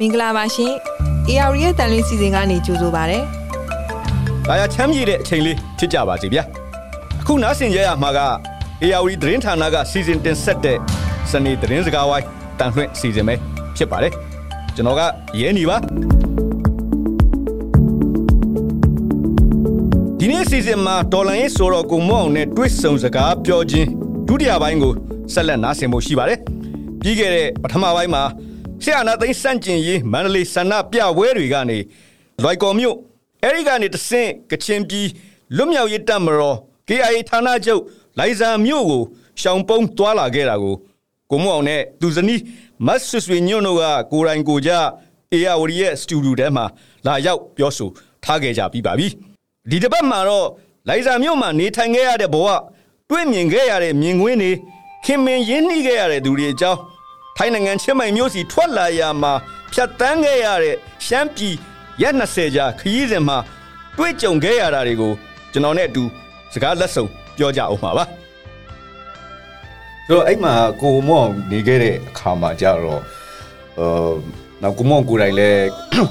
မင်္ဂလာပါရှင် AR ရဲ့တန်လင်းစီစဉ်ကနေကြိုဆိုပါရစေ။ဒါရချမ်းမြေတဲ့အချိန်လေးဖြစ်ကြပါစေဗျာ။အခုနားဆင်ကြရမှာက AR သတင်းဌာနကစီစဉ်တင်ဆက်တဲ့စနေသတင်းစကားဝိုင်းတန်လွှင့်စီစဉ်ပဲဖြစ်ပါတယ်။ကျွန်တော်ကရဲနေပါဒီနေ့စီစဉ်မှာဒေါ်လာရေးဆိုတော့ကိုမောင်နဲ့တွစ်ဆုံစကားပြောခြင်းဒုတိယပိုင်းကိုဆက်လက်နားဆင်ဖို့ရှိပါတယ်။ပြီးခဲ့တဲ့ပထမပိုင်းမှာ ဆရာနာသိန်းစန့်ကျင်ရေးမန္တလေးဆန္ဒပြပွဲတွေကနေလွိုက်ကော်မြို့အဲဒီကနေတဆင့်ကချင်ပြည်လွတ်မြောက်ရေးတပ်မတော် KIA ဌာနချုပ်လိုင်ဇာမြို့ကိုရှောင်ပုန်းသွားလာခဲ့တာကိုကိုမောင်နဲ့သူဇနီးမတ်ဆွဆွေညွန့်တို့ကကိုယ်တိုင်ကိုကြအေယာဝရီရဲ့စတူဒီယိုထဲမှာလာရောက်ပြောဆိုထားခဲ့ကြပြီးပါပြီဒီတစ်ပတ်မှာတော့လိုင်ဇာမြို့မှာနေထိုင်ခဲ့ရတဲ့ဘဝတွေ့မြင်ခဲ့ရတဲ့မြင်ကွင်းတွေခင်မင်ရင်းနှီးခဲ့ရတဲ့သူတွေအကြောင်း ထိုင်းနိုင်ငံချင်းမိုင်မြို့စီထွက်လာရမှာဖြတ်တန်းခဲ့ရတဲ့ရှမ်းပြည်ရက်20ကြာခရီးစဉ်မှာတွေ့ကြုံခဲ့ရတာတွေကိုကျွန်တော်နဲ့အတူစကားလက်ဆုံပြောကြအောင်ပါပါဆိုတော့အဲ့မှာကိုမောင်နေခဲ့တဲ့အခါမှာကြတော့အာနောက်ကိုမောင်ကိုယ်တိုင်လည်း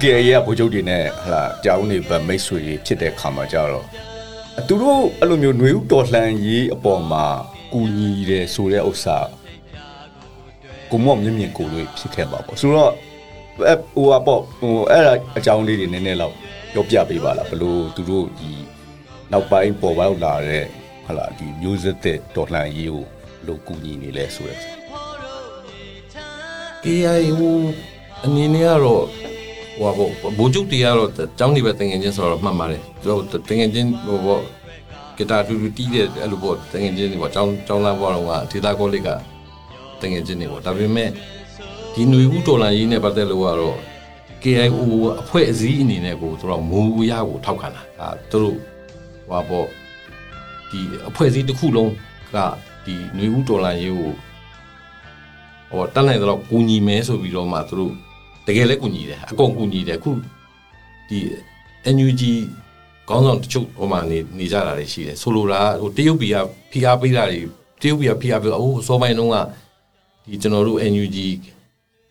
KA ရဗိုလ်ချုပ်တွေနဲ့ဟလာကြောင်းနေဗမိတ်ဆွေဖြစ်တဲ့အခါမှာကြတော့သူတို့အဲ့လိုမျိုးຫນွေဥတော်လှန်ရေးအပေါ်မှာကူညီတယ်ဆိုတဲ့ဥစ္စာ ကိုမောင်မြင်မြင်ကိုလို့ဖြစ်ခဲ့ပါပေါ့ဆိုတော့အဲ့ဟိုပေါ့ဟိုအဲ့ဒါအကြောင်းလေးတွေနည်းနည်းတော့ပြောပြပေးပါလားဘလို့သူတို့ဒီနောက်ပိုင်းပေါ်ပေါက်လာတဲ့ဟလာဒီမျိုးဆက်တဲ့တော်လှန်ရေးကိုဘလို့ကူညီနေလဲဆိုရဲ KI ဟိုအနေနဲ့ကတော့ဟိုဘောဘိုးကျုပ်တရားတော့ကျောင်းနေပဲတင်ငင်ချင်းဆိုတော့မှတ်ပါတယ်သူတို့တင်ငင်ချင်းဟိုဘောဂီတာတူတူတီးတဲ့အဲ့လိုပေါ့တင်ငင်ချင်းတွေပေါ့ကျောင်းကျောင်းလာဘောတော့ကဒေတာကောလိပ်က တင်ငင်ချင်းတွေပေါ့ဒါပေမဲ့ဒီຫນွေဦးတော်လန်ရေးနဲ့ပတ်သက်လို့ကတော့ KIO အဖွဲ့အစည်းအနေနဲ့ကိုသူတို့မူရကိုထောက်ခံတာဒါသူတို့ဟိုဘောဒီအဖွဲ့အစည်းတစ်ခုလုံးကဒီຫນွေဦးတော်လန်ရေးကို ဟိုတက်နိုင်တော့ကူညီမဲဆိုပြီးတော့မှသူတို့တကယ်လည်းကူညီတယ်အကုန်ကူညီတယ်အခုဒီ NUG ခေါင်းဆောင်တချို့ဟိုမှာနေနေကြတာတွေရှိတယ်ဆိုလိုတာဟိုတရုတ်ပြည်ကဖိအားပေးတာတွေတရုတ်ပြည်ကဖိအားပေးအိုးစောပိုင်းတုန်းက ဒီကျွန်တော်တို့ NUG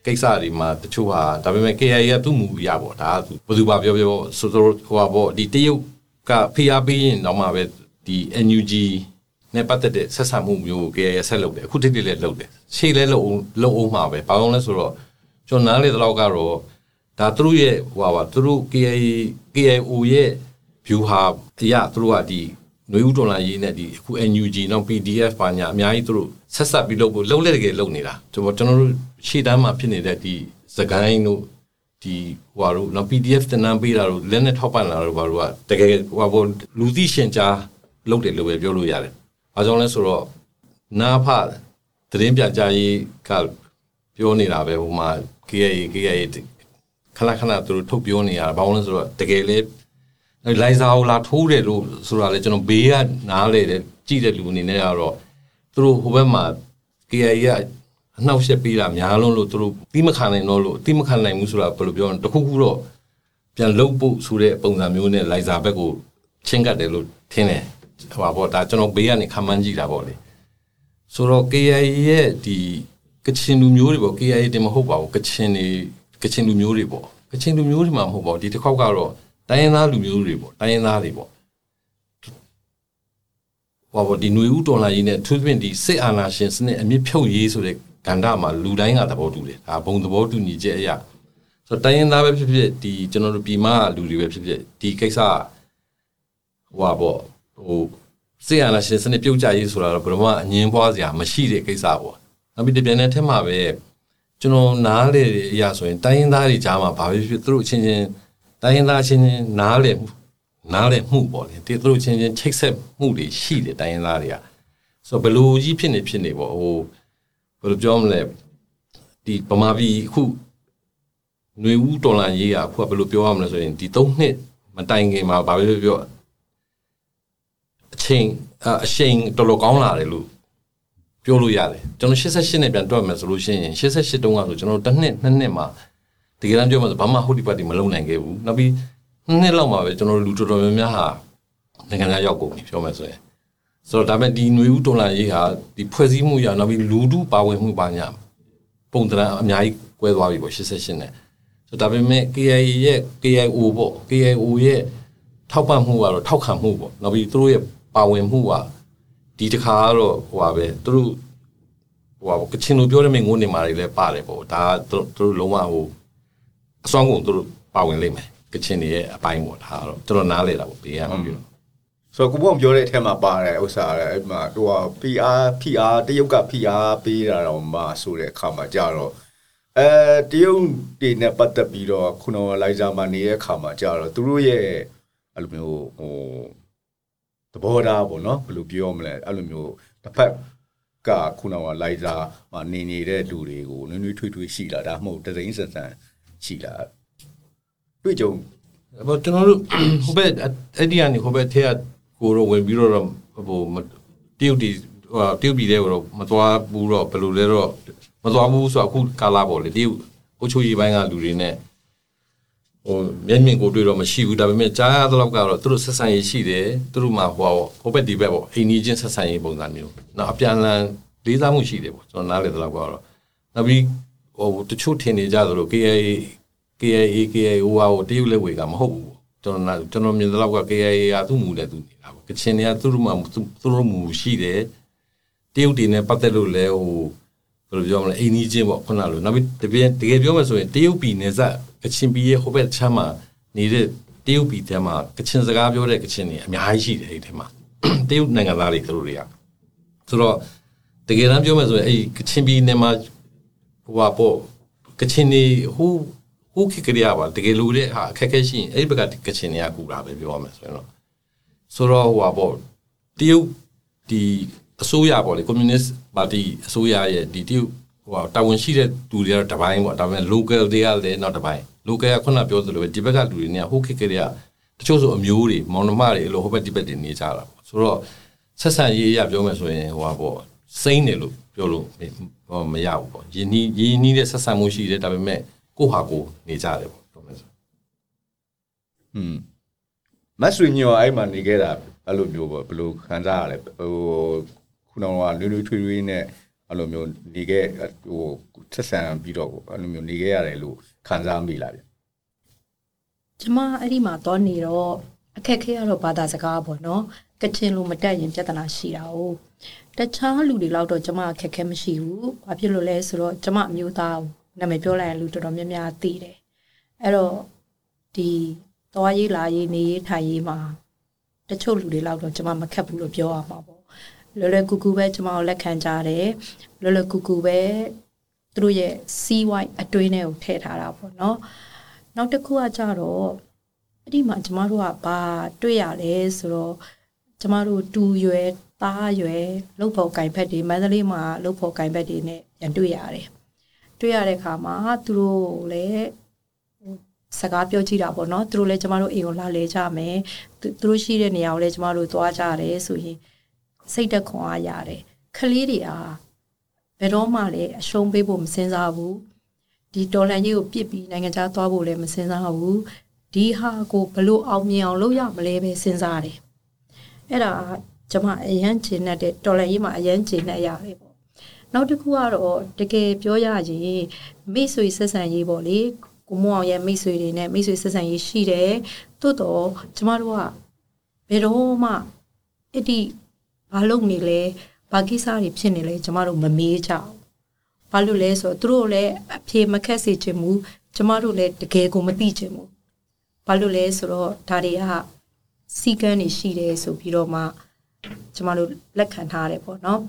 ကိစ္စတွေမှာတချို့ဟာဒါပေမဲ့ KIA ကသူ့မူရပေါ့ဒါကဘယ်သူပါပြောပြောဆိုတော့ဟိုပါပေါ့ဒီတရုတ်ကဖိအားပေးရင်တော့မှပဲဒီ NUG နဲ့ပတ်သက်တဲ့ဆက်ဆံမှုမျိုးကို KIA ဆက်လုပ်တယ်အခုတိတိလည်းလုပ်တယ်ရှေ့လည်းလုပ်အောင်လုပ်အောင်မှာပဲဘာလို့လဲဆိုတော့ကျွန်တော်နားလေတော့ကတော့ဒါသူတို့ရဲ့ဟိုပါသူတို့ KIA KIO ရဲ့ view ဟာအရာသူတို့ကဒီຫນွေဥဒေါ်လာရေးနဲ့ဒီအခု NUG နောက် PDF ပါညာအများကြီးသူတို့ ဆက်ဆက်ပြီးလုပ်ဖို့လုပ်လက်တကယ်လုပ်နေတာကျွန်တော်ကျွန်တော်တို့ရှေ့တန်းမှာဖြစ်နေတဲ့ဒီစကိုင်းတို့ဒီဟိုတို့နောက် PDF တနန်းပေးတာတို့လက်နဲ့ထောက်ပံ့လာတို့ဘာတို့ကတကယ်ဟိုဘောလူသိရှင်ကြားလုပ်တယ်လို့ပဲပြောလို့ရတယ်။ဘာကြောင့်လဲဆိုတော့နာဖသတင်းပြကြရေးကပြောနေတာပဲဟိုမှာ KA KA ခဏခဏသူတို့ထုတ်ပြောနေရတာဘာလို့လဲဆိုတော့တကယ်လေလိုင်ဇာကိုလာထိုးတယ်လို့ဆိုတာလေကျွန်တော်ဘေးကနားလေတယ်ကြည့်တဲ့လူအနေနဲ့ကတော့ သူတို့ဟိုဘက်မှာ KA ကအနှောက်အယှက်ပေးတာများလုံးလို့သူတို့တိမခံနိုင်တော့လို့တိမခံနိုင်ဘူးဆိုတာဘယ်လိုပြောလဲတခုခုတော့ပြန်လုတ်ဖို့ဆိုတဲ့ပုံစံမျိုးနဲ့လိုင်ဇာဘက်ကိုချင်းကတ်တယ်လို့ထင်တယ်ဟိုပါပေါ့ဒါကျွန်တော်ဘေးကနေခံမှန်းကြည့်တာပေါ့လေဆိုတော့ KA ရဲ့ဒီကချင်လူမျိုးတွေပေါ့ KA တင်မဟုတ်ပါဘူးကချင်တွေကချင်လူမျိုးတွေပေါ့ကချင်လူမျိုးတွေမှာမဟုတ်ပါဘူးဒီတစ်ခေါက်ကတော့တိုင်းရင်းသားလူမျိုးတွေပေါ့တိုင်းရင်းသားတွေပေါ့ ဟောပေါ့ဒီຫນွေဥတော်လာရေးနဲ့သူပြင်ဒီစစ်အာဏာရှင်စနစ်အမြင့်ဖြုတ်ရေးဆိုတဲ့ကန္တာမှာလူတိုင်းကသဘောတူတယ်ဒါဘုံသဘောတူညီချက်အရာဆိုတော့တိုင်းရင်းသားပဲဖြစ်ဖြစ်ဒီကျွန်တော်တို့ပြည်မလူတွေပဲဖြစ်ဖြစ်ဒီကိစ္စဟိုပါပေါ့ဟိုစစ်အာဏာရှင်စနစ်ပြုတ်ကြရေးဆိုတာတော့ဘယ်တော့မှအငင်းပွားစရာမရှိတဲ့ကိစ္စပေါ့နောက်ပြီးတပြန်တဲ့ထက်မှာပဲကျွန်တော်နားလေအရာဆိုရင်တိုင်းရင်းသားတွေကြားမှာဘာဖြစ်ဖြစ်သူတို့အချင်းချင်းတိုင်းရင်းသားချင်းချင်းနားလေ နားလေမှုပေါ့လေသူတို့ချင်းချင်းချိတ်ဆက်မှုတွေရှိတယ်တိုင်းရင်းသားတွေကဆိုတော့ဘယ်လိုကြီးဖြစ်နေဖြစ်နေပေါ့ဟိုဘယ်လိုပြောမလဲဒီဗမာပြည်အခုຫນွေဦးတော်လန်ရေးကအခုကဘယ်လိုပြောရမလဲဆိုရင်ဒီ၃နှစ်မတိုင်ခင်မှာဘာပဲပြောပြောအချိန်အရှိန်တော်တော်ကောင်းလာတယ်လို့ပြောလို့ရတယ်ကျွန်တော်88နဲ့ပြန်တွက်မယ်ဆိုလို့ရှိရင်88တုန်းကဆိုကျွန်တော်တစ်နှစ်နှစ်နှစ်မှာတကယ်တမ်းပြောမှဆိုဘာမှဟိုဒီပါတီမလုံနိုင်ခဲ့ဘူးနောက်ပြီး နှစ်လောက်မှာပဲကျွန်တော်လူတော်တော်များများဟာနိုင်ငံသားရောက်ကုန်ပြီပြောမယ်ဆိုရင်ဆိုတော့ဒါပေမဲ့ဒီຫນွေဦးတော်လာရေးဟာဒီဖွဲ့စည်းမှုရနောက်ပြီးလူထုပါဝင်မှုပါညာပုံတရံအများကြီးကွဲသွားပြီပေါ့88နဲ့ဆိုဒါပေမဲ့ KIA ရဲ့ KIO ပေါ့ KIO ရဲ့ထောက်ပံ့မှုကတော့ထောက်ခံမှုပေါ့နောက်ပြီးသူတို့ရဲ့ပါဝင်မှုကဒီတစ်ခါကတော့ဟိုပါပဲသူတို့ဟိုပါကချင်လိုပြောရမယ့်ငုံနေမာတွေလည်းပါတယ်ပေါ့ဒါသူတို့သူတို့လုံးဝဟိုအစွမ်းကုန်သူတို့ပါဝင်လိမ့်မယ် ကချင်တွေရဲ့အပိုင်းပေါ့ဒါကတော့တော်တော်နားလေတာပေါ့ပေးရမှာပြောဆိုတော့ကိုဘောင်ပြောတဲ့အထက်မှာပါတယ်ဥစ္စာအဲ့မှာဟို PR PR တရုတ်က PR ပေးတာတော့မှဆိုတဲ့အခါမှာကြာတော့အဲတရုတ်တွေနဲ့ပတ်သက်ပြီးတော့ခုနကလိုက်ဇာမှာနေတဲ့အခါမှာကြာတော့သူတို့ရဲ့အဲ့လိုမျိုးဟိုသဘောထားပေါ့နော်ဘယ်လိုပြောမလဲအဲ့လိုမျိုးတစ်ဖက်ကခုနကလိုက်ဇာမှာနေနေတဲ့လူတွေကိုနွေးနွေးထွေးထွေးရှိလာဒါမှမဟုတ်တစိမ့်ဆန်ဆန်ရှိလာ တွေ့ကြုံဘောကျွန်တော်တို့ဟိုဘက်အဲ့ဒီကနေဟိုဘက်ထဲကကိုတော့ဝင်ပြီးတော့ဟိုတရုတ်တီဟိုတရုတ်ပြည်တဲ့ကိုတော့မသွားဘူးတော့ဘယ်လိုလဲတော့မသွားဘူးဆိုတော့အခုကာလာပေါ့လေတရုတ်အချိုကြီးပိုင်းကလူတွေနဲ့ဟိုမျက်မြင်ကိုတွေ့တော့မရှိဘူးဒါပေမဲ့ကြားရတဲ့လောက်ကတော့သူတို့ဆက်ဆံရေးရှိတယ်သူတို့မှဟိုဟိုဘက်ဒီဘက်ပေါ့အိမ်ကြီးချင်းဆက်ဆံရေးပုံစံမျိုးနောက်အပြန်အလှန်လေးစားမှုရှိတယ်ပေါ့ကျွန်တော်နားလည်တဲ့လောက်ကတော့နောက်ပြီးဟိုတချို့ထင်နေကြသလို KA KAA KAO ဟာဟိုတရုတ်လက်ဝေကမဟုတ်ဘူးပေါ့ကျွန်တော်နာကျွန်တော်မြင်တဲ့လောက်က KAA ကသူ့မူနဲ့သူနေတာပေါ့ကချင်တွေကသူတို့မှသူတို့မူရှိတယ်တရုတ်တွေနဲ့ပတ်သက်လို့လဲဟိုဘယ်လိုပြောမလဲအိမ်ကြီးချင်းပေါ့ခုနလိုနောက်ပြီးတကယ်တကယ်ပြောမှဆိုရင်တရုတ်ပြည်နယ်စပ်ကချင်ပြည်ရဲ့ဟိုဘက်ချမ်းမှာနေတဲ့တရုတ်ပြည်ထဲမှာကချင်စကားပြောတဲ့ကချင်တွေအများကြီးရှိတယ်အဲ့ဒီထဲမှာတရုတ်နိုင်ငံသားတွေသူတို့တွေကဆိုတော့တကယ်တမ်းပြောမှဆိုရင်အဲ့ကချင်ပြည်နယ်မှာဟိုပါပေါ့ကချင်တွေဟို ဟိုခေတ်ကလေးပါတကယ်လို့တဲ့ဟာအခက်အခဲရှိရင်အဲ့ဒီဘက်ကကချင်တွေကကူတာပဲပြောရမယ်ဆိုရင်တော့ဆိုတော့ဟိုပါပေါ့တရုတ်ဒီအစိုးရပေါ့လေကွန်မြူနစ်ပါတီအစိုးရရဲ့ဒီတရုတ်ဟိုတာဝန်ရှိတဲ့သူတွေကတော့တပိုင်းပေါ့ဒါပေမဲ့ local တွေကလည်းနောက်တပိုင်း local ကခုနပြောသလိုပဲဒီဘက်ကလူတွေเนี่ยဟိုခေတ်ကလေးကတချို့ဆိုအမျိုးတွေမောင်နှမတွေလို့ဟိုဘက်ဒီဘက်တွေနေကြတာပေါ့ဆိုတော့ဆက်ဆံရေးအရပြောမယ်ဆိုရင်ဟိုပါပေါ့စိမ့်တယ်လို့ပြောလို့ဟောမရဘူးပေါ့ယင်းနီးယင်းနီးတဲ့ဆက်ဆံမှုရှိတယ်ဒါပေမဲ့ ကိုဟာကိုနေကြတယ်ပေါ့ပြောမယ်ဆို อืมမတ်ဆွေညောအဲ့မှာနေခဲ့တာအဲ့လိုမျိုးပေါ့ဘယ်လိုခံစားရလဲဟိုခုနကနွေးနွေးထွေးထွေးနဲ့အဲ့လိုမျိုးနေခဲ့ဟိုဆက်ဆံပြီးတော့အဲ့လိုမျိုးနေခဲ့ရတယ်လို့ခံစားမိလားဗျ ကျမအဲ့ဒီမှာတော့နေတော့အခက်ခဲရတော့ဘာသာစကားပေါ့နော်ကချင်လိုမတက်ရင်ပြဿနာရှိတာ哦တခြားလူတွေလောက်တော့ကျမအခက်ခဲမရှိဘူးဘာဖြစ်လို့လဲဆိုတော့ကျမအမျိုးသား နာမည်ပြောလိုက်ရင်လူတော်တော်များများသိတယ်အဲ့တော့ဒီသွားရေးလာရေးနေရေးထိုင်ရေးမှာတချို့လူတွေလောက်တော့ကျမမခက်ဘူးလို့ပြောရမှာပေါ့လွယ်လွယ်ကူကူပဲကျမကိုလက်ခံကြတယ်လွယ်လွယ်ကူကူပဲသူတို့ရဲ့စီးဝိုင်းအတွင်းထဲကိုထည့်ထားတာပေါ့နော်နောက်တစ်ခုကကြတော့အဲ့ဒီမှာကျမတို့ကဘာတွေ့ရလဲဆိုတော့ကျမတို့တူရွယ်သားရွယ်လုတ်ဖို့ကင်ဖက်တွေမန္တလေးမှာလုတ်ဖို့ကင်ဖက်တွေနဲ့ပြန်တွေ့ရတယ် တွေ့ရတဲ့အခါမှာသူတို့လည်းစကားပြောကြည့်တာပေါ့နော်သူတို့လည်းကျမတို့အိမ်ကိုလာလဲကြမယ်သူတို့ရှိတဲ့နေရာကိုလည်းကျမတို့သွားကြတယ်ဆိုရင်စိတ်သက်ခွန်အားရတယ်ခလေးတွေအားဘယ်တော့မှလည်းအရှုံးပေးဖို့မစင်စားဘူးဒီတော်လန်ကြီးကိုပြစ်ပြီးနိုင်ငံခြားသွားဖို့လည်းမစင်စားဘူးဒီဟာကိုဘလို့အောင်မြင်အောင်လုပ်ရမလဲပဲစဉ်းစားတယ်အဲ့ဒါကျွန်မအရန်ကျင်တဲ့တော်လန်ကြီးမှာအရန်ကျင်တဲ့ရတယ်ပေါ့ နောက်တစ်ခုကတော့တကယ်ပြောရရင်မိတ်ဆွေဆက်ဆံရေးပေါ့လေကိုမောင်ရဲ့မိတ်ဆွေတွေနဲ့မိတ်ဆွေဆက်ဆံရေးရှိတယ်သို့တော့ကျမတို့ကဘယ်တော့မှအဲ့ဒီဘာလုပ်နေလဲဘာကိစ္စတွေဖြစ်နေလဲကျမတို့မမေးကြဘူးဘာလို့လဲဆိုတော့သူတို့လည်းအဖြေမခက်စေချင်ဘူးကျမတို့လည်းတကယ်ကိုမသိချင်ဘူးဘာလို့လဲဆိုတော့ဒါတွေကစီကန်းနေရှိတယ်ဆိုပြီးတော့မှကျမတို့လက်ခံထားရတယ်ပေါ့နော်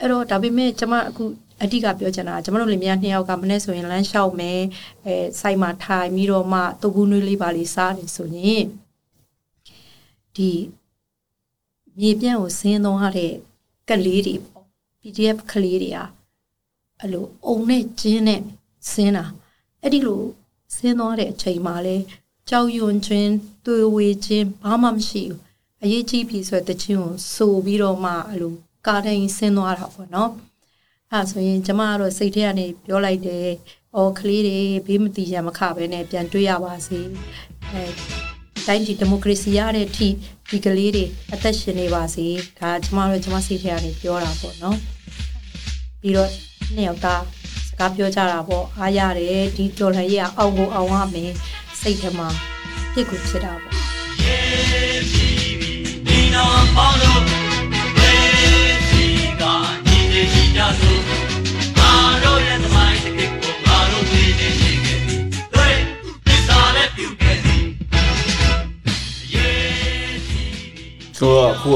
အဲ့တော့ဒါပေမဲ့ကျမအခုအဓိကပြောချင်တာကျမတို့လင်မယားနှစ်ယောက်ကမနေ့ဆိုရင်လမ်းလျှောက်မယ်အဲစိုက်မှာထိုင်ပြီးတော့မှတုပ်ကူးနွေးလေးပါလေးစားနေဆိုရင်ဒီမြေပြန့်ကိုဆင်းသွားတဲ့ကလေးတွေပေါ့ PDF ကလေးတွေอ่ะအဲ့လိုအုံနဲ့ကျင်းနဲ့ဆင်းတာအဲ့ဒီလိုဆင်းသွားတဲ့အချိန်မှာလဲကြောက်ရွံ့ခြင်းတွေဝေခြင်းဘာမှမရှိဘူးအရေးကြီးပြီဆိုတဲ့ချင်းကိုစိုးပြီးတော့မှအဲ့လို ကားတိုင်းဆင်းသွားတာပေါ့နော်အဲ့ဆိုရင်ကျမကတော့စိတ်ထဲကနေပြောလိုက်တယ်အော်ကလေးတွေဘေးမတီရမခပဲနဲ့ပြန်တွေ့ရပါစေအဲတိုင်းဒီဒီမိုကရေစီရတဲ့အထိဒီကလေးတွေအသက်ရှင်နေပါစေဒါကျမတို့ကျမစိတ်ထဲကနေပြောတာပေါ့နော်ပြီးတော့နှစ်ယောက်သားစကားပြောကြတာပေါ့အားရတယ်ဒီတော်လှန်ရေးကအောင်ကိုအောင်ရမယ်စိတ်ထဲမှာဖြစ်ကိုဖြစ်တာပေါ့ဒီနောင်ပေါင်းလို့ ကြစို့ငါတို့ရဲ့သမိုင်းတစ်ခေတ်ကိုငါတို့သိနေရှိခဲ့တွေ့သစ္စာနဲ့ပြုခဲ့သည်ယေစီဆိုတော့အခု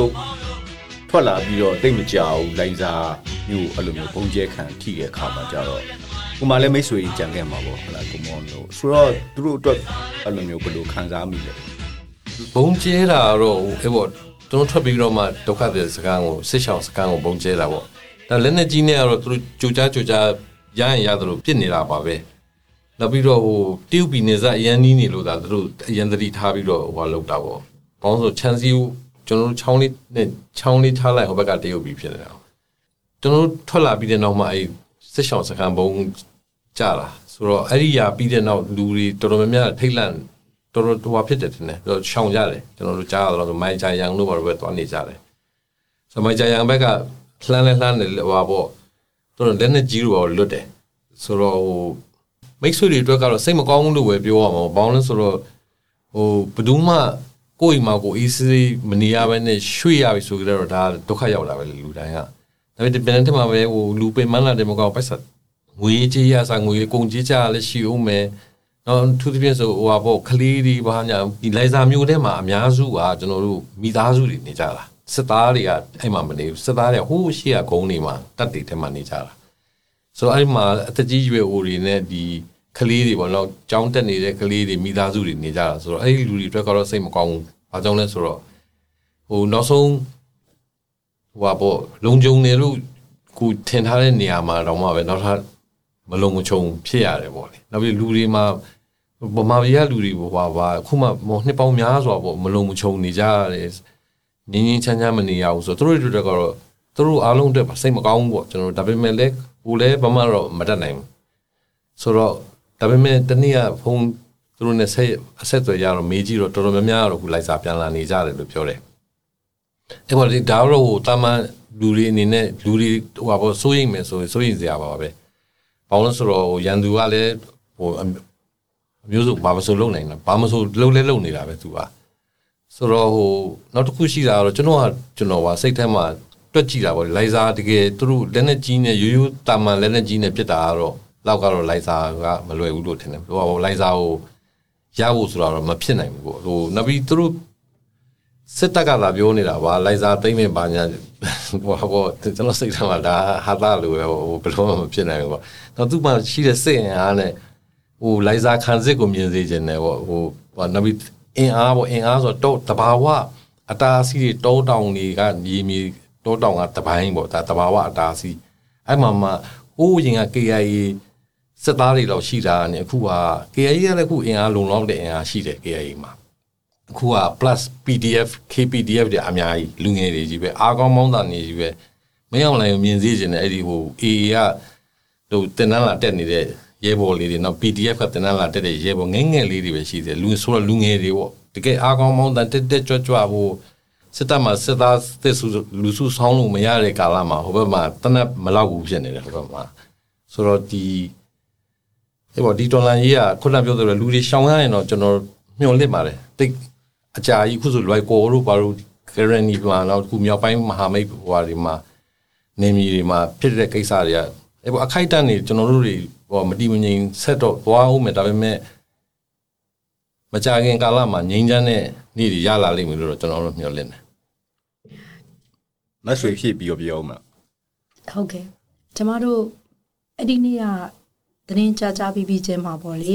ထွက်လာပြီးတော့တိတ်မကြဘူးလိုင်းစားမျိုးအဲ့လိုမျိုးပုံကျဲခံထိတဲ့အခါမှာကြတော့ကိုမလည်းမိတ်ဆွေကြီးကြံခဲ့မှာပေါ့ဟုတ်လားကိုမောင်တို့ဆိုတော့သူတို့အတွက်အဲ့လိုမျိုးဘယ်လိုခံစားမိလဲဘုံကျဲတာတော့အဲ့ပေါ့သူတို့ထွက်ပြီးတော့မှဒုက္ခတဲ့စကားကိုစစ်ရှောင်စကားကိုဘုံကျဲတာပေါ့ ဒါလက်နဲ့ကြီးနဲ့ကတော့သူတို့ကြိုကြားကြိုကြားရရင်ရတယ်လို့ပြစ်နေတာပါပဲနောက်ပြီးတော့ဟိုတရုတ်ပြည်နေစားအရန်နီးနေလို့ဒါသူတို့အရန်သတိထားပြီးတော့ဟိုလောက်တာပေါ့ဘောင်းဆိုချန်စီကိုကျွန်တော်တို့ချောင်းလေးနဲ့ချောင်းလေးထားလိုက်ဟိုဘက်ကတရုတ်ပြည်ဖြစ်နေတာကျွန်တော်တို့ထွက်လာပြီးတဲ့နောက်မှအဲ့စစ်ရှောင်စကားဘုံကြတာဆိုတော့အဲ့ဒီရာပြီးတဲ့နောက်လူတွေတော်တော်များများထိတ်လန့်တော်တော်တော်ဖြစ်တယ်တင်တယ်တော့ရှောင်ကြတယ်ကျွန်တော်တို့ကြားရတော့ဆိုမိုင်ဂျာယန်တို့ဘာလို့ပဲသွားနေကြတယ်ဆိုမိုင်ဂျာယန်ဘက်က လှမ်းလဲလှမ်းတယ်ဟိုပါပေါ့တော်တော်လက်နဲ့ကြီးလို့လွတ်တယ်ဆိုတော့ဟိုမိတ်ဆွေတွေအတွက်ကတော့စိတ်မကောင်းဘူးလို့ပဲပြောရမှာပေါ့ဘောင်းလဲဆိုတော့ဟိုဘယ်သူမှကိုယ့်အိမ်မှာကိုအေးစေးမနေရဘဲနဲ့ရွှေ့ရပြီဆိုကြတော့ဒါဒုက္ခရောက်လာပဲလေလူတိုင်းကဒါပေမဲ့ဒီပြန်တဲ့မှာပဲဟိုလူပင်မလာတယ်မကောက်ပိုက်ဆက်ငွေကြေးရစားငွေကုန်ကြေးကြလည်းရှိအောင်မယ်နော်သူသဖြင့်ဆိုဟိုဟာပေါ့ကလေးတွေဘာညာဒီလိုက်စာမျိုးထဲမှာအများစုကကျွန်တော်တို့မိသားစုတွေနေကြတာ စစ်သားတွေကအဲ့မှာမနေဘူးစစ်သားတွေဟိုးရှိရဂုံးတွေမှာတက်တွေထဲမှာနေကြတာဆိုတော့အဲ့မှာအသက်ကြီးရွယ်အိုတွေနဲ့ဒီကလေးတွေပေါ့နော်ကြောင်းတက်နေတဲ့ကလေးတွေမိသားစုတွေနေကြတာဆိုတော့အဲ့ဒီလူတွေအတွက်ကတော့စိတ်မကောင်းဘူးဘာကြောင့်လဲဆိုတော့ဟိုနောက်ဆုံးဟိုဟာပေါ့လုံကြုံနေလို့ကိုထင်ထားတဲ့နေရာမှာတော့မှပဲနောက်ထပ်မလုံမချုံဖြစ်ရတယ်ပေါ့လေနောက်ပြီးလူတွေမှာဗမာပြည်ကလူတွေဟိုပါပါအခုမှဟိုနှစ်ပေါင်းများစွာပေါ့မလုံမချုံနေကြရတယ် ငင်းငင်းချမ်းချမ်းမနေရဘူးဆိုတော့သူတို့တွေကတော့သူတို့အားလုံးအတွက်စိတ်မကောင်းဘူးပေါ့ကျွန်တော်ဒါပေမဲ့လည်းဟိုလည်းဘာမှတော့မတတ်နိုင်ဘူးဆိုတော့ဒါပေမဲ့တနေ့ကဖုန်းသူတို့နဲ့ဆက်အဆက်အသွယ်ရတော့မေးကြည့်တော့တော်တော်များများတော့ခုလိုက်စာပြန်လာနေကြတယ်လို့ပြောတယ်အဲ့ပေါ်ဒီဒါတော့ဟိုတာမန်လူတွေအနေနဲ့လူတွေဟိုပါပေါ့စိုးရိမ်မယ်ဆိုရင်စိုးရိမ်စရာပါပဲဘာလို့လဲဆိုတော့ဟိုရန်သူကလည်းဟိုအမျိုးစုဘာမဆိုလုပ်နိုင်တာဘာမဆိုလုပ်လဲလုပ်နေတာပဲသူက ဆိုတော့ဟိုနောက်တစ်ခုရှိတာကတော့ကျွန်တော်ကကျွန်တော်ကစိတ်ထဲမှာတွက်ကြည့်တာပေါ့လိုက်စားတကယ်သူတို့လက်နဲ့ကြီးနဲ့ရိုးရိုးတာမန်လက်နဲ့ကြီးနဲ့ပြစ်တာကတော့လောက်ကတော့လိုက်စားကမလွယ်ဘူးလို့ထင်တယ်ဟိုကလိုက်စားကိုရဖို့ဆိုတာတော့မဖြစ်နိုင်ဘူးပေါ့ဟိုနောက်ပြီးသူတို့စစ်တပ်ကလာပြောနေတာပါလိုက်စားသိမ့်မဲ့ဘာညာဟိုဟိုကျွန်တော်စိတ်ထဲမှာဒါဟာတာလို့ပဲဟိုဘယ်လိုမှမဖြစ်နိုင်ဘူးပေါ့တော့သူ့မှာရှိတဲ့စိတ်အင်အားနဲ့ဟိုလိုက်စားခံစစ်ကိုမြင်စေခြင်းနဲ့ပေါ့ဟိုဟိုနောက်ပြီး အင်အားပေါ့အင်အားဆိုတော့တဘာဝအတားအဆီးတွေတောတောင်တွေကမြေမြေတောတောင်ကတပိုင်းပေါ့ဒါတဘာဝအတားအဆီးအဲ့မှာမှဟိုးရင်က KIA စစ်သားတွေတော့ရှိတာနဲ့အခုက KIA ကလည်းအခုအင်အားလုံလောက်တဲ့အင်အားရှိတယ် KIA မှာအခုက plus PDF KPDF တွေအများကြီးလူငယ်တွေကြီးပဲအားကောင်းမောင်းတာနေကြီးပဲမင်းအောင်လိုင်ကိုမြင်စေခြင်းနဲ့အဲ့ဒီဟို AA ကဟိုတင်နန်းလာတက်နေတဲ့ ရဲဘော်လေးတွေနောက် PDF ကတင်နန်းလာတက်တဲ့ရဲဘော်ငယ်ငယ်လေးတွေပဲရှိတယ်လူဆိုတော့လူငယ်တွေပေါ့တကယ်အားကောင်းမောင်းတာတက်တက်ကြွကြွဟိုစစ်တပ်မှာစစ်သားစစ်စုလူစုဆောင်းလို့မရတဲ့ကာလမှာဟိုဘက်မှာတနက်မလောက်ဘူးဖြစ်နေတယ်ဟိုဘက်မှာဆိုတော့ဒီအဲ့ပေါ့ဒီဒေါ်လာကြီးကခုနပြောသလိုလူတွေရှောင်ရရင်တော့ကျွန်တော်မျှော်လင့်ပါတယ်တိတ်အကြာကြီးခုဆိုလွိုက်ကောတို့ဘာလို့ဂရန်နီပလာတော့ခုမြောက်ပိုင်းမဟာမိတ်ဟိုဟာတွေမှာနေမီတွေမှာဖြစ်တဲ့ကိစ္စတွေကအဲ့ပေါ့အခိုက်အတန့်နေကျွန်တော်တို့တွေ ဟိုမတီမငြိမ်ဆက်တော့သွားအောင်မယ်ဒါပေမဲ့မကြခင်ကာလမှာငြိမ်းချမ်းတဲ့နေ့တွေရလာလိမ့်မယ်လို့တော့ကျွန်တော်တို့မျှော်လင့်တယ်မတ်ဆွေဖြစ်ပြီးတော့ပြောမှာဟုတ်ကဲ့ကျမတို့အဲ့ဒီနေ့ကသတင်းကြကြပြီးပြီးချင်းမှာပေါ့လေ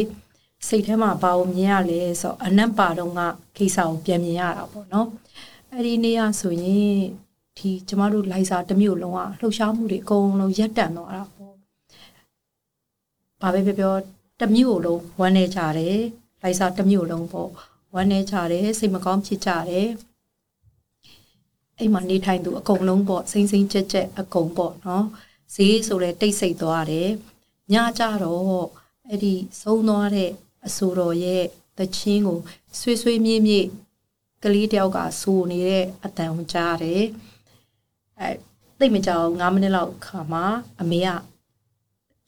စိတ်ထဲမှာဘာလို့မြင်ရလဲဆိုတော့အနက်ပါတော့ကကိစ္စကိုပြန်မြင်ရတာပေါ့နော်အဲ့ဒီနေ့ကဆိုရင်ဒီကျမတို့လိုက်စာတစ်မျိုးလုံးကလှုပ်ရှားမှုတွေအကုန်လုံးရပ်တန့်သွားတာပေါ့ ဘာပဲပြောပြောတစ်မျိုးလုံးဝမ်းနေကြတယ်လိုက်စာတစ်မျိုးလုံးပေါ့ဝမ်းနေကြတယ်စိတ်မကောင်းဖြစ်ကြတယ်အိမ်မှာနေထိုင်သူအကုန်လုံးပေါ့စိမ့်စိမ့်ကြက်ကြက်အကုန်ပေါ့နော်ဈေးဆိုလဲတိတ်ဆိတ်သွားတယ်ညကြတော့အဲ့ဒီဆုံးသွားတဲ့အဆိုတော်ရဲ့တချင်းကိုဆွေးဆွေးမြေ့မြေ့ကလေးတယောက်ကစူနေတဲ့အတန်ကိုကြားတယ်အဲသိပ်မကြောက်9မိနစ်လောက်ခါမှာအမေက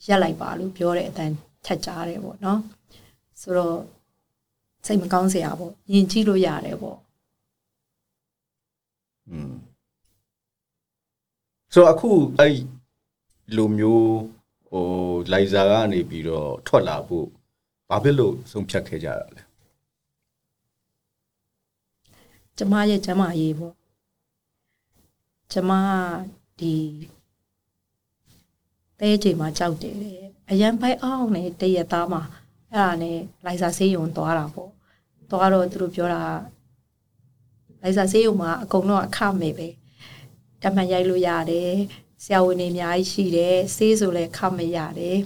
ရက်လိုက်ပါလို့ပြောတဲ့အတန်ထက်ကြားတယ်ပေါ့နော်ဆိုတော့စိတ်မကောင်းစရာပေါ့ယဉ်ကြည့်လို့ရတယ်ပေါ့อืมဆိုတော့အခုအဲ့ဒီလိုမျိုးဟိုလိုက်ဇာကနေပြီးတော့ထွက်လာဖို့ဘာဖြစ်လို့ဆုံးဖြတ်ခဲ့ကြတာလဲကျမရဲ့ကျမရေးပေါ့ကျမဒီ တဲချိန်မှာကြောက်တယ်တဲ့အရန်ပိုက်အောင်နဲ့တရက်သားမှာအဲ့ဒါနဲ့လိုက်စာဆေးရုံသွားတာပေါ့သွားတော့သူတို့ပြောတာလိုက်စာဆေးရုံမှာအကုန်လုံးအခမဲ့ပဲတမန်ရိုက်လို့ရတယ်ဆရာဝန်တွေအများကြီးရှိတယ်ဆေးဆိုလည်းခမရတယ်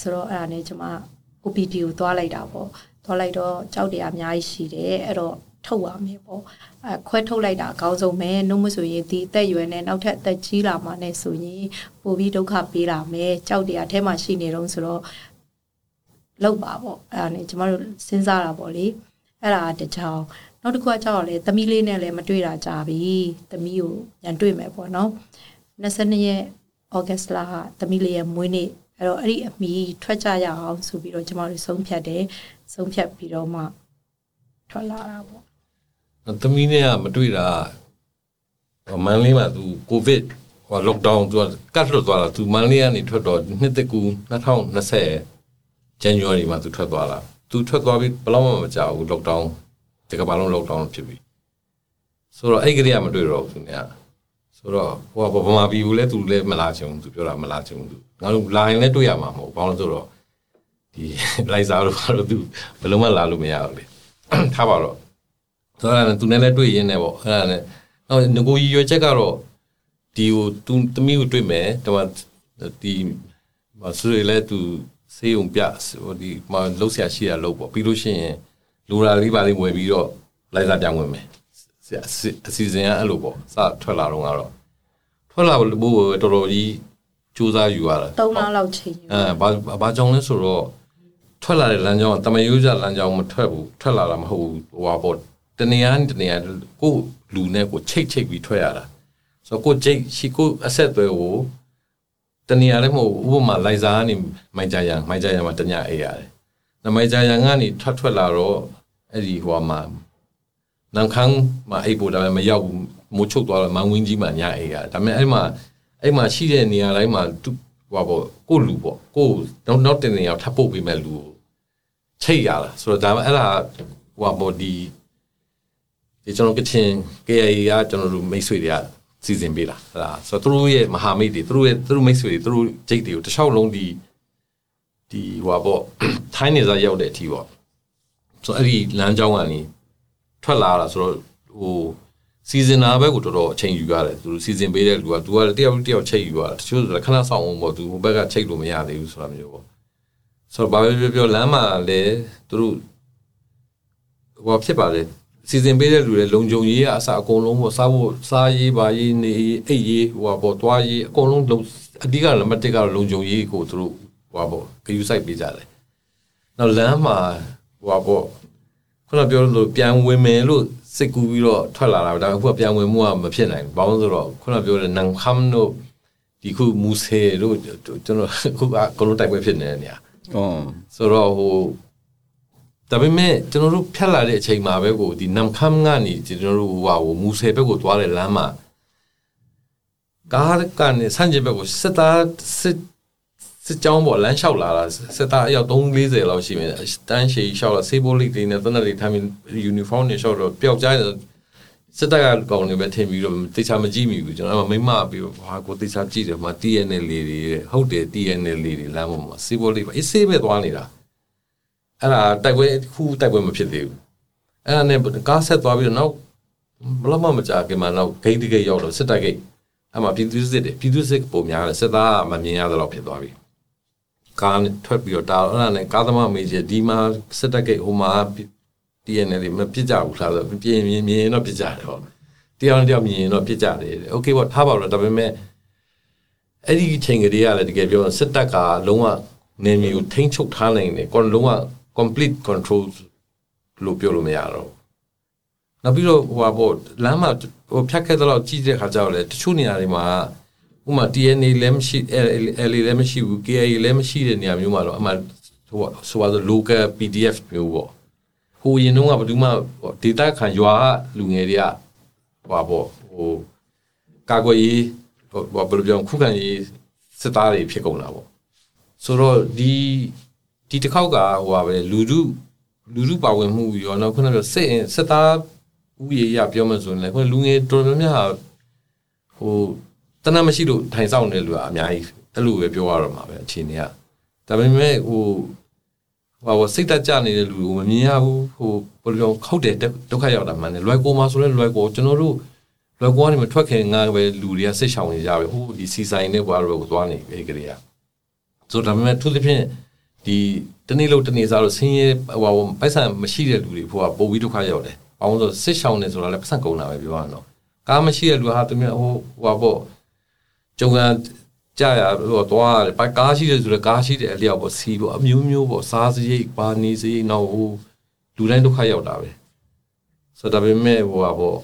ဆိုတော့အဲ့ဒါနဲ့ကျမ OPD ကိုသွားလိုက်တာပေါ့သွားလိုက်တော့ကြောက်တရားအများကြီးရှိတယ်အဲ့တော့ ထုတ်ရမယ်ပေါ့အဲခွဲထုတ်လိုက်တာအကောင်းဆုံးပဲနှုတ်မဆိုရင်ဒီအသက်အရွယ်နဲ့နောက်ထပ်အသက်ကြီးလာမှနဲ့ဆိုရင်ပိုပြီးဒုက္ခပေးလာမယ်ကြောက်တရားအဲမှာရှိနေတော့ဆိုတော့လောက်ပါပေါ့အဲ့ဒါနဲ့ကျမတို့စဉ်းစားတာပေါ့လေအဲ့ဒါတကြောင်နောက်တစ်ခုကကြောက်ရလဲသမီးလေးနဲ့လည်းမတွေ့တာကြာပြီသမီးကိုပြန်တွေ့မယ်ပေါ့နော်22ရက်ဩဂတ်စ်လကသမီးလေးရဲ့မွေးနေ့အဲ့တော့အဲ့ဒီအမီထွက်ကြရအောင်ဆိုပြီးတော့ကျမတို့ဆုံးဖြတ်တယ်ဆုံးဖြတ်ပြီးတော့မှထွက်လာတာပေါ့ သမီးနဲ့ကမတွေ့တာဟိုမန်လေးမှာသူကိုဗစ်ဟို lockdown သူကတ်လွတ်သွားတာသူမန်လေးကနေထွက်တော့နှစ်တကူ2020 January မှာသူထွက်သွားတာသူထွက်သွားပြီးဘယ်တော့မှမကြောက်ဘူး lockdown ဒီကမ္ဘာလုံး lockdown ဖြစ်ပြီဆိုတော့အဲ့ကလေးကမတွေ့တော့ဘူးသူเนี่ยဆိုတော့ဟိုကဗမာပြည်ဘူးလဲသူလည်းမလာချင်ဘူးသူပြောတာမလာချင်ဘူးသူငါတို့လာရင်လည်းတွေ့ရမှာမဟုတ်ဘာလို့လဲဆိုတော့ဒီလိုက်စားလို့ဘာလို့သူဘယ်လုံးမှလာလို့မရဘူးလေထားပါတော့ ဆိုတော့သူနဲ့လည်းတွေ့ရင်းနဲ့ပေါ့အဲ့ဒါနဲ့နောက်ငကိုကြီးရွယ်ချက်ကတော့ဒီကိုသူသမီးကိုတွေ့မယ်တမဒီမဆူရလဲသူစေးုံပြဟိုဒီမလှုပ်ရှားရှိတာလှုပ်ပေါ့ပြီးလို့ရှိရင်လူရာလေးပါလေးဝယ်ပြီးတော့လိုက်စားပြောင်းဝင်မယ်ဆရာအစီအစဉ်ကအဲ့လိုပေါ့စထွက်လာတော့ကတော့ထွက်လာဖို့တော်တော်ကြီးစူးစမ်းယူရတာ3လလောက်ချိန်ယူအဲဘာဘာကြောင့်လဲဆိုတော့ထွက်လာတဲ့လမ်းကြောင်းကတမယိုးကြလမ်းကြောင်းမထွက်ဘူးထွက်လာတာမဟုတ်ဘူးဟိုဟာပေါ့ တနေရာနဲ့တနေရာကိုယ့်လူနဲ့ကိုချိတ်ချိတ်ပြီးထွက်ရတာဆိုတော့ကိုချိတ်ရှိကိုအဆက်အသွယ်ကိုတနေရာလည်းမဟုတ်ဘူးဥပမာလိုက်စားကနေမိုက်ကြရန်မိုက်ကြရန်မှာတညအေးရတယ်။နမိုက်ကြရန်ကနေထွက်ထွက်လာတော့အဲ့ဒီဟိုမှာနန်ခန်းမှာအိပ်ဖို့ဒါပေမဲ့မရောက်ဘူးမိုးချုပ်သွားတော့မန်ဝင်းကြီးမှာညအေးရတယ်ဒါပေမဲ့အဲ့မှာအဲ့မှာရှိတဲ့နေရာတိုင်းမှာသူဟိုပေါ့ကိုယ့်လူပေါ့ကိုယ်နောက်နောက်တင်နေရာထပ်ပုတ်ပေးမဲ့လူကိုချိတ်ရတာဆိုတော့ဒါပေမဲ့အဲ့ဒါဟိုပေါ့ဒီ ဒီကျွန်တော်ကချင် KAA ကကျွန်တော်တို့မိတ်ဆွေတွေကစီစဉ်ပေးတာအဲ့ဒါဆိုတော့သူတို့ရဲ့မဟာမိတ်တွေသူတို့ရဲ့သူတို့မိတ်ဆွေတွေသူတို့ဂျိတ်တွေကိုတစ်လျှောက်လုံးဒီဒီဟိုပေါ့ထိုင်းနေစားရောက်တဲ့အထိပေါ့ဆိုတော့အဲ့ဒီလမ်းကြောင်းကနေထွက်လာတာဆိုတော့ဟိုစီဇန်နာဘက်ကိုတော်တော်အချိန်ယူရတယ်သူစီဇန်ပေးတဲ့လူကသူကတယောက်တယောက်ချိတ်ယူရတယ်တချို့ဆိုခဏဆောင်အောင်ပေါ့သူဟိုဘက်ကချိတ်လို့မရသေးဘူးဆိုတာမျိုးပေါ့ဆိုတော့ဘာပဲပြောပြောလမ်းမှာလည်းသူတို့ဟိုဖြစ်ပါလေ စီစဉ်ပေးတဲ့လူတွေလုံခြုံရေးအစအကုန်လုံးပေါ့စားဖို့စားရေးပါရေးနေအိတ်ရေးဟိုပေါ့သွားရေးအကုန်လုံးလုံအဓိကနံပါတ်1ကတော့လုံခြုံရေးကိုသူတို့ဟိုပေါ့ဂယူဆိုင်ပေးကြတယ်နောက်လမ်းမှာဟိုပေါ့ခုနပြောလို့ပြန်ဝင်မယ်လို့စိတ်ကူးပြီးတော့ထွက်လာတာဒါပေမဲ့အခုကပြန်ဝင်မှုကမဖြစ်နိုင်ဘူးဘာလို့ဆိုတော့ခုနပြောတဲ့နန်ခမ်တို့ဒီခုမူဆေတို့ကျွန်တော်အခုကကိုလိုတိုက်ပွဲဖြစ်နေတဲ့နေရာอ๋อဆိုတော့ဟို ဒါပေမဲ့ကျွန်တော်တို့ဖြတ်လာတဲ့အချိန်မှာပဲကိုဒီနမ်ခမ်ကနေကျွန်တော်တို့ဟိုဟာဟိုမူဆယ်ဘက်ကိုသွားတဲ့လမ်းမှာကားကနေဆန့်ကျင်ဘက်ကိုစစ်သားစစ်စစ်ကြောင်းပေါ်လမ်းလျှောက်လာတာစစ်သားအယောက်340လောက်ရှိမယ်တန်းရှည်လျှောက်လာစေးဘိုလိတွေနဲ့တနက်တွေထိုင်ပြီးယူနီဖောင်းတွေလျှောက်တော့ပျောက်ကြားစစ်တပ်ကကောင်တွေပဲထင်ပြီးတော့တေချာမကြည့်မိဘူးကျွန်တော်ကမိမပြီးဟာကိုတေချာကြည့်တယ်မှာ TNL လေးတွေဟုတ်တယ် TNL လေးတွေလမ်းပေါ်မှာစေးဘိုလိပဲအေးစေးပဲသွားနေတာ အဲ့ဒါတိုက်ပွဲတစ်ခုတိုက်ပွဲမဖြစ်သေးဘူးအဲ့ဒါနဲ့ကားဆက်သွားပြီးတော့နောက်ဘယ်တော့မှမကြာခင်မှာနောက်ဂိတ်တိဂိတ်ရောက်တော့စစ်တပ်ဂိတ်အဲ့မှာပြည်သူစစ်တွေပြည်သူစစ်ပုံများတယ်စစ်သားကမမြင်ရသလောက်ဖြစ်သွားပြီကားနဲ့ထွက်ပြီးတော့တာအဲ့ဒါနဲ့ကားသမားမေးချင်ဒီမှာစစ်တပ်ဂိတ်ဟိုမှာ TNL တွေမပြစ်ကြဘူးလားဆိုတော့ပြင်မြင်မြင်ရင်တော့ပြစ်ကြတယ်ဟောတရားနဲ့တရားမြင်ရင်တော့ပြစ်ကြတယ်โอเคပေါ့ထားပါတော့ဒါပေမဲ့အဲ့ဒီချိန်ကလေးကလည်းတကယ်ပြောရင်စစ်တပ်ကလုံးဝနေမျိုးထိန်းချုပ်ထားနိုင်တယ်ကွန်လုံးဝ complete control လို့ပြောလို့မရတော့နောက်ပြီးတော့ဟိုပါပေါ့လမ်းမှာဟိုဖြတ်ခဲ့တော့ကြည့်တဲ့ခါကျတော့လေတချို့နေရာတွေမှာဥပမာ DNA လည်းမရှိ LA လည်းမရှိဘူး KA လည်းမရှိတဲ့နေရာမျိုးမှာတော့အမှဟိုဆိုပါတော့ local PDF မျိုးပေါ့ဟိုရင်တော့ကဘယ်သူမှဒေတာခံရွာလူငယ်တွေကဟိုပေါ့ဟိုကာကွယ်ရေးဟိုဘယ်လိုပြောခုခံရေးစစ်သားတွေဖြစ်ကုန်တာပေါ့ဆိုတော့ဒီ ဒီတစ်ခေါက်ကဟိုပါပဲလူလူလူလူပါဝင်မှုရောနောက်ခုနကပြောစစ်စစ်သားဥယေရပြောမှဆိုရင်လည်းခုလူငယ်တော်တော်များများဟိုတနမရှိလို့ထိုင်ဆောင်နေလူကအများကြီးအဲ့လိုပဲပြောရတော့မှာပဲအခြေအနေကဒါပေမဲ့ဟိုဟိုစိတ်တက်ကြနေတဲ့လူကိုမမြင်ရဘူးဟိုဘယ်လိုခောက်တယ်ဒုက္ခရောက်တာမှန်တယ်လွယ်ကိုမှာဆိုလဲလွယ်ကိုကျွန်တော်တို့လွယ်ကိုကနေမထွက်ခင်ငါပဲလူတွေကစိတ်ရှောင်နေကြပဲဟိုဒီစီဆိုင်နဲ့ဘာလို့သွားနေပြီကြရဆိုဒါပေမဲ့သူသဖြင့် ဒီတနေ့လို့တနေ့စားလို့ဆင်းရဲဟိုပိုက်ဆံမရှိတဲ့လူတွေဖို့ကပိုပြီးဒုက္ခရောက်တယ်။အောင်ဆိုစစ်ရှောင်နေဆိုတာလည်းပတ်စံကုန်တာပဲပြောရအောင်။ကားမရှိတဲ့လူဟာသူမျိုးဟိုဟိုပေါ့ကျုံကကြာရဟိုသွားတယ်ပိုက်ကားရှိတယ်ဆိုတော့ကားရှိတဲ့အလျောက်ပေါ့စီပေါ့အမျိုးမျိုးပေါ့စားစရိတ်ပါနေစရိတ်နောက်ဟိုလူတိုင်းဒုက္ခရောက်တာပဲ။ဆိုတော့ဒါပေမဲ့ဟိုပါပေါ့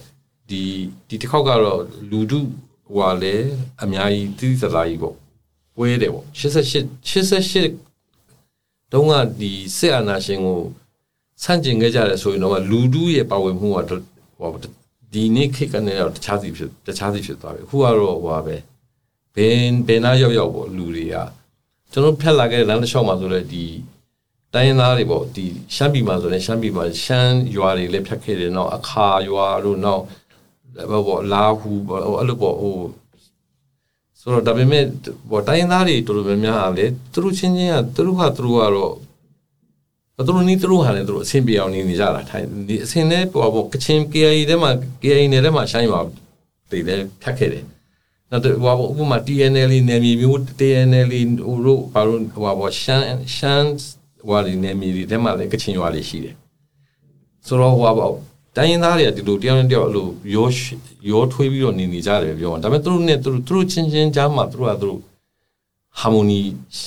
ဒီဒီတစ်ခေါက်ကတော့လူတုဟိုဟာလေအများကြီးတိတိကျကျကြီးပေါ့ပွဲတယ်ပေါ့88 88 တုန်းကဒီစစ်အာဏာရှင်ကိုဆန့်ကျင်ခဲ့ကြတယ်ဆိုရင်တော့လူတုရဲ့ပါဝင်မှုကဟိုဒီနေ့ခေတ်ကနေတော့တခြားစီဖြစ်တခြားစီဖြစ်သွားပြီအခုကတော့ဟိုပါပဲဘယ်ဘယ်နာရောက်ရောက်ပေါ့လူတွေကကျွန်တော်ဖက်လာခဲ့တဲ့လမ်းတစ်လျှောက်မှာဆိုလဲဒီတိုင်းရင်းသားတွေပေါ့ဒီရှမ်းပြည်မှာဆိုရင်ရှမ်းပြည်မှာရှမ်းရွာတွေလည်းဖြတ်ခဲ့တယ်နောက်အခါရွာတို့နောက်ဘောပေါ့လာဟူပေါ့အဲ့လိုပေါ့ဟို ဆိုတော့ဒါပေမဲ့ဘောတိုင်းရင်းသားတွေတော်တော်များများဟာလေသူတို့ချင်းချင်းကသူတို့ဟာသူတို့ကတော့သူတို့နီးသူတို့ဟာလည်းသူတို့အဆင်ပြေအောင်နေနေကြတာထိုင်ဒီအဆင်နဲ့ပေါ့ပေါ့ကချင် KI ထဲမှာ KI နယ်ထဲမှာရှိုင်းပါတည်တယ်ဖြတ်ခဲ့တယ်နောက်တော့ဟိုဥပမာ TNL နယ်မြေမျိုး TNL ဟိုတို့ဘာလို့ဟိုဘောရှမ်းရှမ်းဟိုဒီနယ်မြေတွေထဲမှာလည်းကချင်ရွာတွေရှိတယ်ဆိုတော့ဟိုဘော တိုင်းရင်းသားတွေကဒီလိုတယောက်နဲ့တယောက်အဲ့လိုရောရောထွေးပြီးတော့နေနေကြတယ်ပြောတာဒါပေမဲ့သူတို့နဲ့သူတို့သူတို့ချင်းချင်းကြားမှာသူတို့ကသူတို့ harmony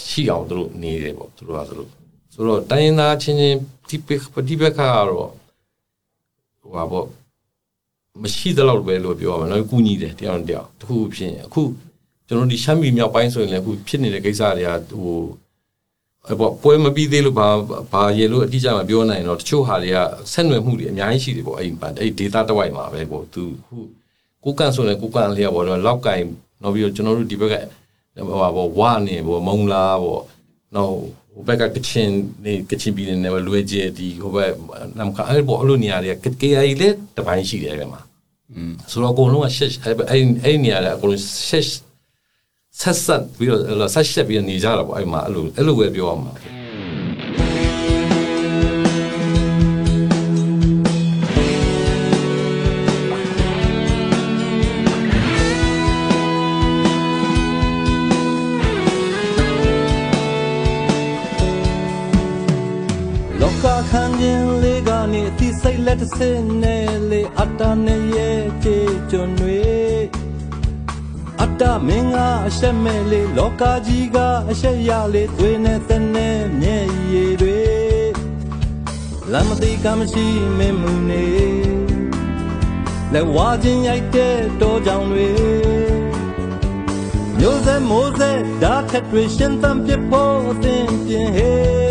ရှိအောင်သူတို့နေတယ်ပေါ့သူတို့ကသူတို့ဆိုတော့တိုင်းရင်းသားချင်းချင်းဒီပဒီဘက်ကတော့ဟိုပါပေါ့မရှိသလောက်ပဲလို့ပြောရမှာနော်ကူညီတယ်တယောက်နဲ့တယောက်တခုဖြစ်ရင်အခုကျွန်တော်ဒီရှမ်းပြည်မြောက်ပိုင်းဆိုရင်လည်းအခုဖြစ်နေတဲ့ကိစ္စတွေကဟိုအဲ့ ပေါ့ပွဲမပြီးသေးလို့ဘာဘာရေလို့အတိအကျမပြောနိုင်တော့တချို့ဟာတွေကဆက်နွယ်မှုတွေအများကြီးရှိတယ်ပေါ့အဲ့အဲ့ data တစ်ဝိုက်မှာပဲပေါ့သူခုကိုကန်ဆိုရင်ကိုကန်လျက်ပေါ့တော့လောက်ကင်နောက်ပြီးတော့ကျွန်တော်တို့ဒီဘက်ကဟိုပါပေါ့ဝါနေပေါ့မုံလာပေါ့နောက်ဟိုဘက်ကကချင်နေကချင်ပြည်နယ်ပဲလွယ်ကျဲဒီဟိုဘက်နမ်ခအဲ့ပေါ့အဲ့လိုနေရာတွေက KI လည်းတပိုင်းရှိတယ်အဲ့မှာอืมဆိုတော့အကုန်လုံးကရှက်အဲ့အဲ့နေရာတွေအကုန်လုံးရှက် ဆက်ဆက်ပြီးတော့ဆက်ရှက်ပြီးနေကြတာပေါ့အဲ့မှာအဲ့လိုအဲ့လိုပဲပြောရမှာလောကခံခြင်းလေးကနေအသိစိတ်လက်တစ်စင်းနဲ့လေအတ္တနဲ့ရဲ့ကြေကျွန်းတွေအ တ္တမင်းကအရှက်မဲ့လေလောကကြီးကအရှက်ရလေသွေးနဲ့တဲ့နဲ့မျက်ရည်တွေလမ်းမသိကမရှိမင်းမူနေလက်ဝါချင်းရိုက်တဲ့တောကြောင်တွေမျိုးဆက်မိုးဆက်ဓာတ်ထက်တွေရှင်သန်ပြဖို့အသင်ပြင်ဟေး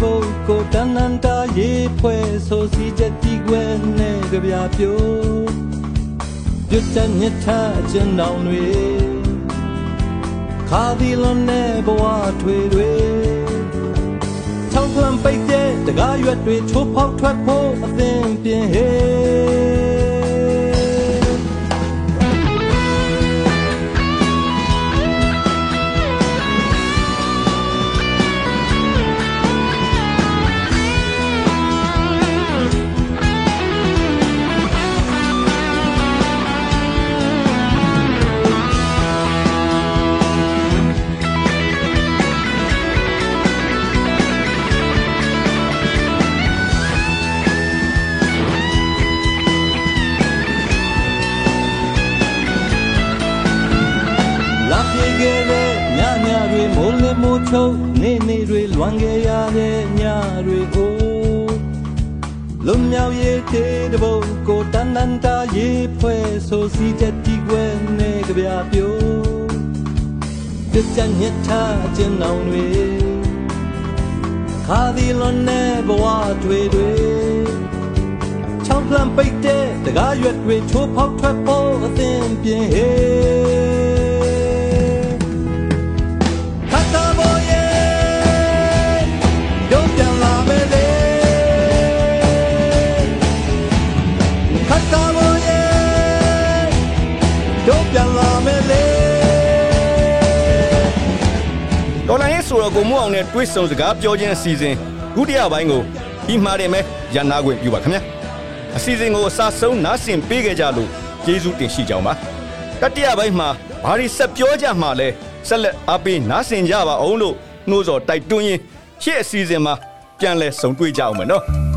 တေးတပုတ်ကိုတန်တန်တာရေးဖွဲ့ဆိုစီချက်တီခွဲနဲ့ကြပြပြိုးပြတ်တဲ့ညထအကျဉ်းတောင်တွေခါဒီလွန်တဲ့ဘဝထွေတွေထောက်ထွန်းပိတ်တဲ့တကားရွက်တွေချိုးဖောက်ထွက်ဖို့အသင်ပြင်ဟေး န်ခဲ့ရတဲ့ညတွေအိုးလွန်မြောက်ရေးတဲ့တဘုံကိုတန်တန်တာရေးဖွဲ့ဆိုစီတဲ့တီကွယ်နေကြပြပြိုးပြစ်ချညက်ထားခြင်းနောင်တွေခါဒီလွန်နေဘဝတွေတွေချောင်းပလန်ပိတ်တဲ့တကားရွက်တွေထိုးဖောက်ထွက်ဖို့အသင်ပြင်းဟေး မိုးအောင်နဲ့တွစ်ဆုံစကားပြောခြင်းအစီအစဉ်ဒုတိယပိုင်းကိုဒီမှာတင်မဲ့ရန်နာခွင့်ပြုပါခင်ဗျာအစီအစဉ်ကိုအစားဆုံးနားဆင်ပေးခဲ့ကြလို့ကျေးဇူးတင်ရှိကြောင်းပါတတိယပိုင်းမှာဘာတွေဆက်ပြောကြမှာလဲဆက်လက်အားပေးနားဆင်ကြပါအောင်လို့နှိုးစော်တိုက်တွန်းရင်းရှေ့အစီအစဉ်မှာပြန်လဲဆုံတွေ့ကြအောင်မယ်နော်